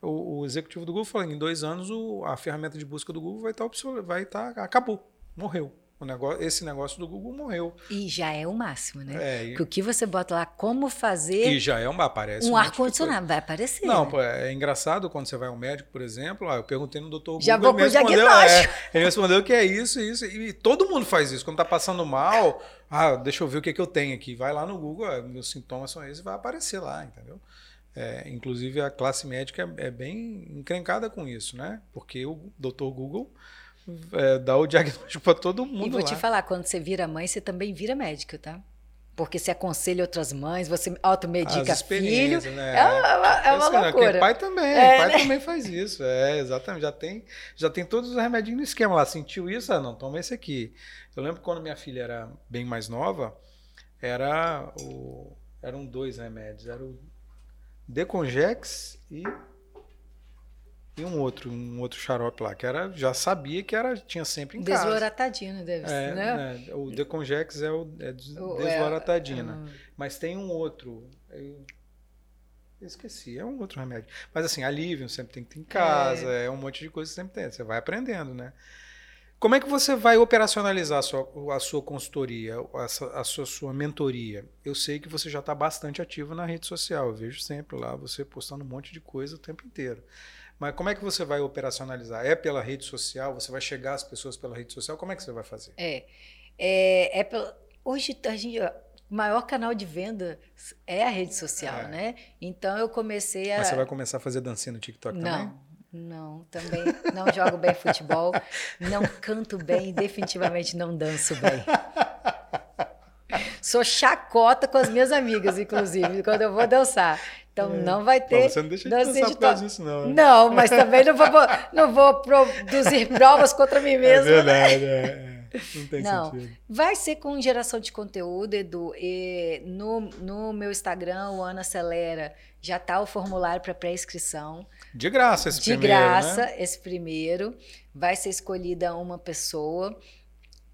o, o executivo do Google falou, em dois anos o, a ferramenta de busca do Google vai estar, tá, vai estar tá, acabou, morreu. Negócio, esse negócio do Google morreu. E já é o máximo, né? É, e... Porque o que você bota lá, como fazer. E já é uma, aparece. Um, um ar-condicionado, vai aparecer. Não, né? pô, é engraçado quando você vai ao médico, por exemplo. Ó, eu perguntei no doutor Google. Já vou com o diagnóstico. É, ele respondeu que é isso, isso. E todo mundo faz isso. Quando tá passando mal, ah, deixa eu ver o que, que eu tenho aqui. Vai lá no Google, ó, meus sintomas são esses, vai aparecer lá, entendeu? É, inclusive a classe médica é, é bem encrencada com isso, né? Porque o doutor Google é, dar o diagnóstico para todo mundo. E vou lá. te falar, quando você vira mãe, você também vira médico, tá? Porque você aconselha outras mães, você automedica filho. Né? É uma, é uma assim, loucura. Né? Pai também, é, pai né? também faz isso. É, exatamente. Já tem, já tem todos os remedinhos no esquema lá. Sentiu isso? Ah, não, toma esse aqui. Eu lembro quando minha filha era bem mais nova, era o, eram dois remédios. Era o Decongex e e um outro, um outro xarope lá, que era, já sabia que era, tinha sempre em casa. Desloratadina, deve ser, é, né? né? O Decongex é o é desloratadina. É, Mas tem um outro, eu esqueci, é um outro remédio. Mas assim, alívio sempre tem que ter em casa, é, é um monte de coisa que sempre tem, você vai aprendendo, né? Como é que você vai operacionalizar a sua, a sua consultoria, a, a sua, sua mentoria? Eu sei que você já está bastante ativo na rede social, eu vejo sempre lá você postando um monte de coisa o tempo inteiro. Mas como é que você vai operacionalizar? É pela rede social? Você vai chegar às pessoas pela rede social? Como é que você vai fazer? É. É, é hoje a gente, o maior canal de venda é a rede social, é. né? Então eu comecei a. Mas você vai começar a fazer dancinha no TikTok não, também? Não, também não jogo bem futebol, não canto bem e definitivamente não danço bem. Sou chacota com as minhas amigas, inclusive, quando eu vou dançar. Então é. não vai ter. Mas você não deixa de de por causa disso, não. Né? Não, mas também não vou, não vou produzir provas contra mim mesmo. É verdade, né? é. Não tem não, sentido. Vai ser com geração de conteúdo, Edu. E no, no meu Instagram, o Ana Acelera, já está o formulário para pré-inscrição. De graça esse de primeiro. De graça né? esse primeiro. Vai ser escolhida uma pessoa.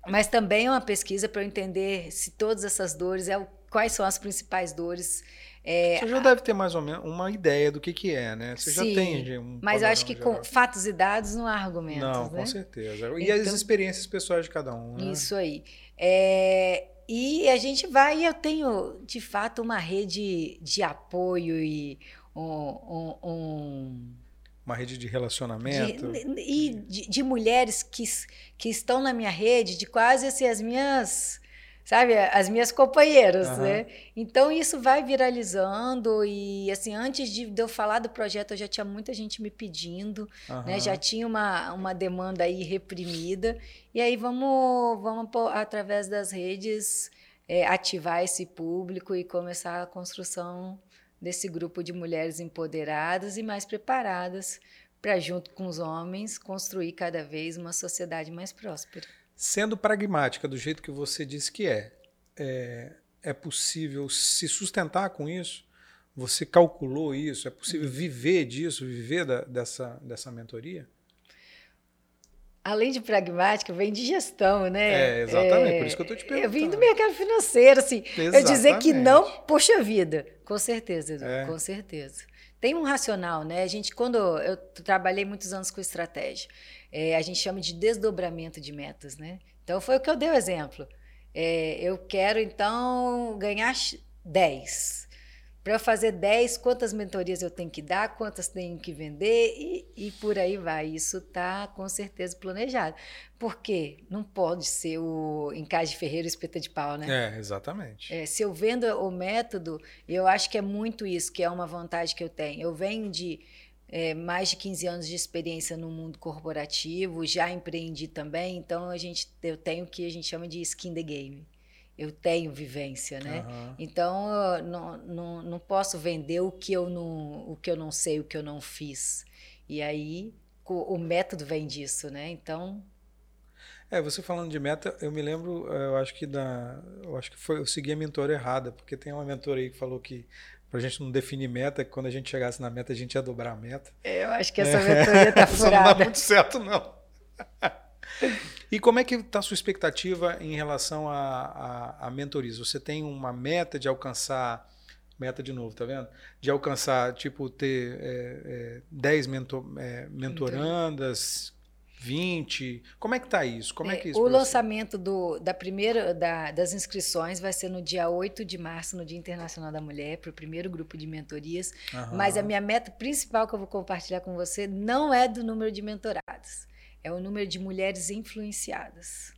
Mas também é uma pesquisa para eu entender se todas essas dores, é o, quais são as principais dores. É, Você já a... deve ter mais ou menos uma ideia do que, que é, né? Você Sim, já tem um. Mas eu acho que geral. com fatos e dados não há argumentos. Não, né? com certeza. E então, as experiências pessoais de cada um. Né? Isso aí. É, e a gente vai, eu tenho de fato uma rede de apoio e um, um, um uma rede de relacionamento. De, e de, de, mulheres que, que estão na minha rede, de quase assim, as minhas, sabe, as minhas companheiras, uhum. né? Então isso vai viralizando e assim, antes de, eu falar do projeto, eu já tinha muita gente me pedindo, uhum. né? Já tinha uma, uma demanda aí reprimida. E aí vamos, vamos através das redes é, ativar esse público e começar a construção desse grupo de mulheres empoderadas e mais preparadas para, junto com os homens, construir cada vez uma sociedade mais próspera. Sendo pragmática do jeito que você disse que é, é, é possível se sustentar com isso? Você calculou isso? É possível viver disso, viver da, dessa, dessa mentoria? além de pragmática, vem de gestão, né? É, exatamente, é, por isso que eu estou te perguntando. Eu vim do mercado financeiro, assim. Exatamente. Eu dizer que não, poxa vida. Com certeza, Edu, é. com certeza. Tem um racional, né? A gente, quando eu trabalhei muitos anos com estratégia, é, a gente chama de desdobramento de metas, né? Então, foi o que eu dei o exemplo. É, eu quero, então, ganhar 10 para eu fazer 10, quantas mentorias eu tenho que dar, quantas tenho que vender e, e por aí vai. Isso está com certeza planejado. Porque não pode ser o encaixe de ferreiro espeta de pau, né? É, exatamente. É, se eu vendo o método, eu acho que é muito isso, que é uma vantagem que eu tenho. Eu venho de é, mais de 15 anos de experiência no mundo corporativo, já empreendi também, então a gente, eu tenho o que a gente chama de skin the game eu tenho vivência, né? Uhum. Então não, não, não posso vender o que eu não o que eu não sei, o que eu não fiz. E aí o, o método vem disso, né? Então é, você falando de meta, eu me lembro, eu acho que da, eu acho que foi, eu segui a mentora errada, porque tem uma mentora aí que falou que pra gente não definir meta, que quando a gente chegasse na meta a gente ia dobrar a meta. É, eu acho que essa é. mentoria tá furada. Isso não dá muito certo não. E como é que está a sua expectativa em relação a, a, a mentorias? Você tem uma meta de alcançar, meta de novo, tá vendo? De alcançar, tipo, ter é, é, 10 mentor, é, mentorandas, 20? Como é que está isso? Como é, que é isso o lançamento do, da primeira, da, das inscrições vai ser no dia 8 de março, no Dia Internacional da Mulher, para o primeiro grupo de mentorias. Mas a minha meta principal que eu vou compartilhar com você não é do número de mentorados é o número de mulheres influenciadas.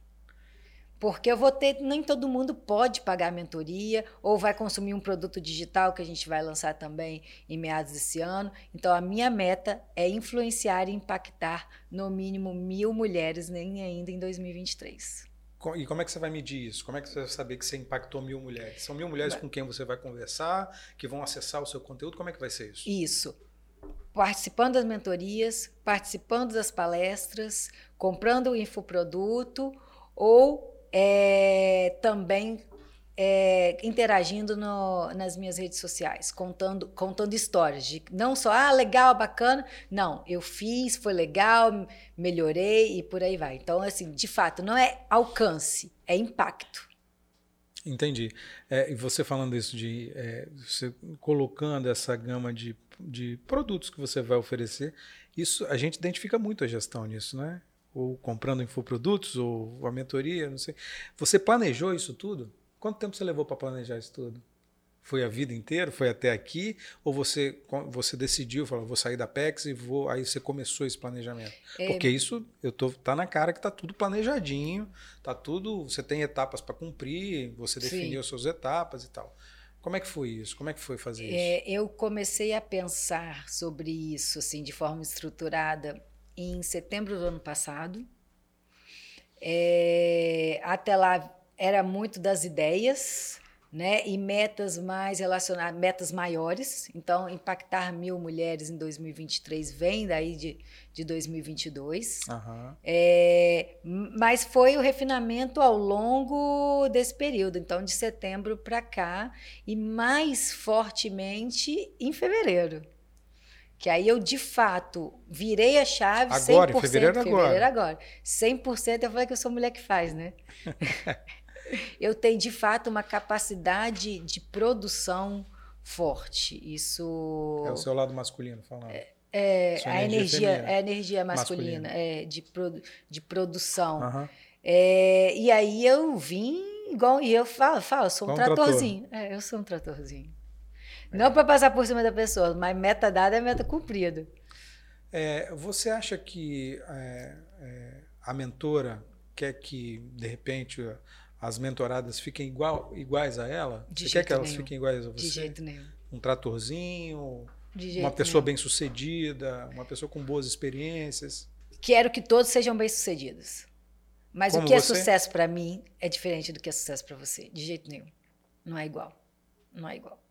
Porque eu vou ter, nem todo mundo pode pagar a mentoria ou vai consumir um produto digital que a gente vai lançar também em meados desse ano. Então, a minha meta é influenciar e impactar no mínimo mil mulheres, nem ainda em 2023. E como é que você vai medir isso? Como é que você vai saber que você impactou mil mulheres? São mil mulheres com quem você vai conversar, que vão acessar o seu conteúdo? Como é que vai ser isso? Isso participando das mentorias, participando das palestras, comprando o infoproduto ou é, também é, interagindo no, nas minhas redes sociais, contando, contando histórias de não só ah legal, bacana, não, eu fiz, foi legal, melhorei e por aí vai. Então assim, de fato, não é alcance, é impacto. Entendi. É, e você falando isso de é, você colocando essa gama de de produtos que você vai oferecer. Isso a gente identifica muito a gestão nisso, né? Ou comprando infoprodutos, ou a mentoria, não sei. Você planejou isso tudo? Quanto tempo você levou para planejar isso tudo? Foi a vida inteira? Foi até aqui? Ou você, você decidiu, falou, vou sair da PEX e vou. Aí você começou esse planejamento? É... Porque isso eu tô, tá na cara que tá tudo planejadinho, tá tudo. Você tem etapas para cumprir, você definiu as suas etapas e tal. Como é que foi isso? Como é que foi fazer é, isso? Eu comecei a pensar sobre isso assim de forma estruturada em setembro do ano passado. É, até lá era muito das ideias, né? E metas mais relacionadas, metas maiores. Então, impactar mil mulheres em 2023 vem daí de, de 2022. Uhum. É, mas foi o refinamento ao longo desse período, então de setembro para cá, e mais fortemente em fevereiro. Que aí eu, de fato, virei a chave agora, 100%. Em fevereiro, fevereiro agora. agora. 100% eu falei que eu sou mulher que faz, né? eu tenho de fato uma capacidade de produção forte. Isso é o seu lado masculino falando. É, é a energia, é a energia masculina, masculina. É, de, produ, de produção. Uhum. É, e aí eu vim igual e eu falo, falo, sou um, um tratorzinho. Trator. É, eu sou um tratorzinho. É. Não para passar por cima da pessoa, mas meta dada é meta cumprida. É, você acha que a mentora quer que de repente as mentoradas fiquem igual, iguais a ela? De Você quer que elas fiquem iguais a você? De jeito nenhum. Um tratorzinho, uma pessoa bem-sucedida, uma pessoa com boas experiências? Quero que todos sejam bem-sucedidos. Mas Como o que é você? é sucesso para mim é diferente do que é sucesso para você. De jeito nenhum. Não é igual. Não é igual.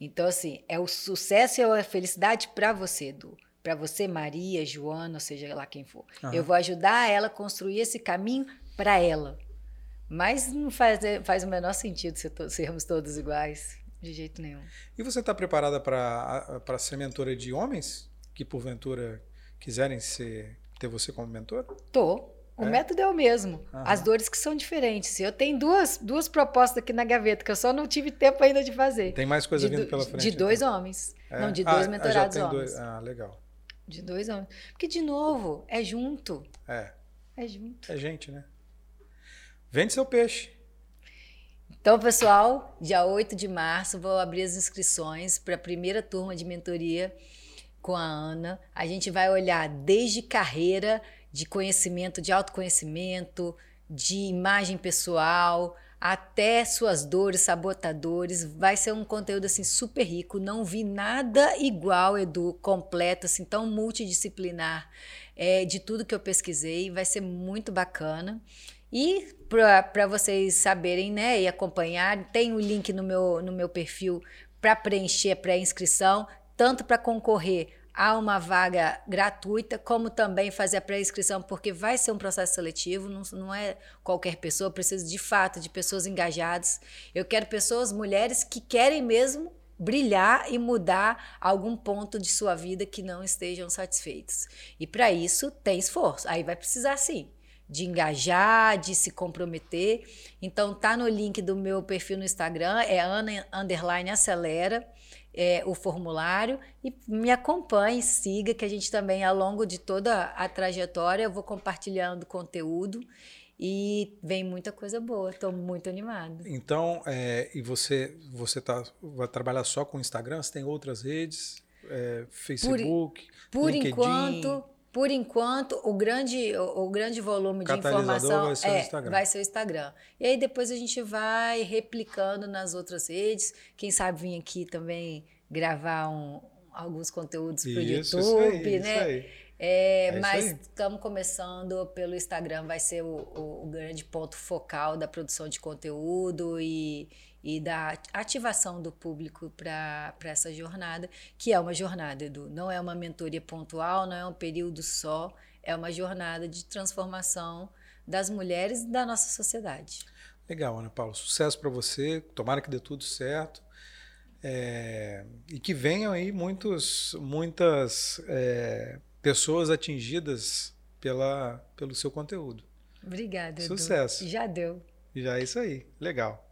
Então, assim, é o sucesso e a felicidade para você, Edu. Para você, Maria, Joana, ou seja lá quem for. Uhum. Eu vou ajudar ela a construir esse caminho para ela. Mas não faz, faz o menor sentido sermos todos iguais, de jeito nenhum. E você está preparada para ser mentora de homens que, porventura, quiserem ser, ter você como mentor? Tô. O é? método é o mesmo. As dores que são diferentes. Eu tenho duas, duas propostas aqui na gaveta que eu só não tive tempo ainda de fazer. Tem mais coisa de, vindo pela frente. De dois então. homens. É? Não, de dois ah, mentorados homens. Dois. Ah, legal. De dois homens. Porque, de novo, é junto. É. É junto. É gente, né? Vende seu peixe. Então, pessoal, dia 8 de março vou abrir as inscrições para a primeira turma de mentoria com a Ana. A gente vai olhar desde carreira, de conhecimento, de autoconhecimento, de imagem pessoal, até suas dores, sabotadores. Vai ser um conteúdo assim super rico. Não vi nada igual, Edu, completo, assim, tão multidisciplinar é, de tudo que eu pesquisei. Vai ser muito bacana. E para vocês saberem né, e acompanhar, tem o um link no meu, no meu perfil para preencher a pré-inscrição, tanto para concorrer a uma vaga gratuita, como também fazer a pré-inscrição, porque vai ser um processo seletivo, não, não é qualquer pessoa, precisa de fato de pessoas engajadas. Eu quero pessoas, mulheres, que querem mesmo brilhar e mudar algum ponto de sua vida que não estejam satisfeitos. E para isso tem esforço. Aí vai precisar sim de engajar, de se comprometer. Então tá no link do meu perfil no Instagram, é Ana underline acelera. É, o formulário e me acompanhe, siga, que a gente também, ao longo de toda a trajetória, eu vou compartilhando conteúdo e vem muita coisa boa. Estou muito animada. Então, é, e você você tá, vai trabalhar só com Instagram? Você tem outras redes? É, Facebook? Por, por LinkedIn? enquanto, por enquanto, o grande, o, o grande volume de informação vai ser, é, vai ser o Instagram. E aí depois a gente vai replicando nas outras redes. Quem sabe vir aqui também gravar um, alguns conteúdos para o YouTube, isso aí, né? Isso aí. É, é mas estamos começando pelo Instagram, vai ser o, o, o, grande ponto focal da produção de conteúdo e, e da ativação do público para essa jornada, que é uma jornada, Edu. Não é uma mentoria pontual, não é um período só, é uma jornada de transformação das mulheres da nossa sociedade. Legal, Ana Paula. Sucesso para você. Tomara que dê tudo certo. É, e que venham aí muitos, muitas é, pessoas atingidas pela, pelo seu conteúdo. Obrigada. Sucesso. Edu. Já deu. Já é isso aí. Legal.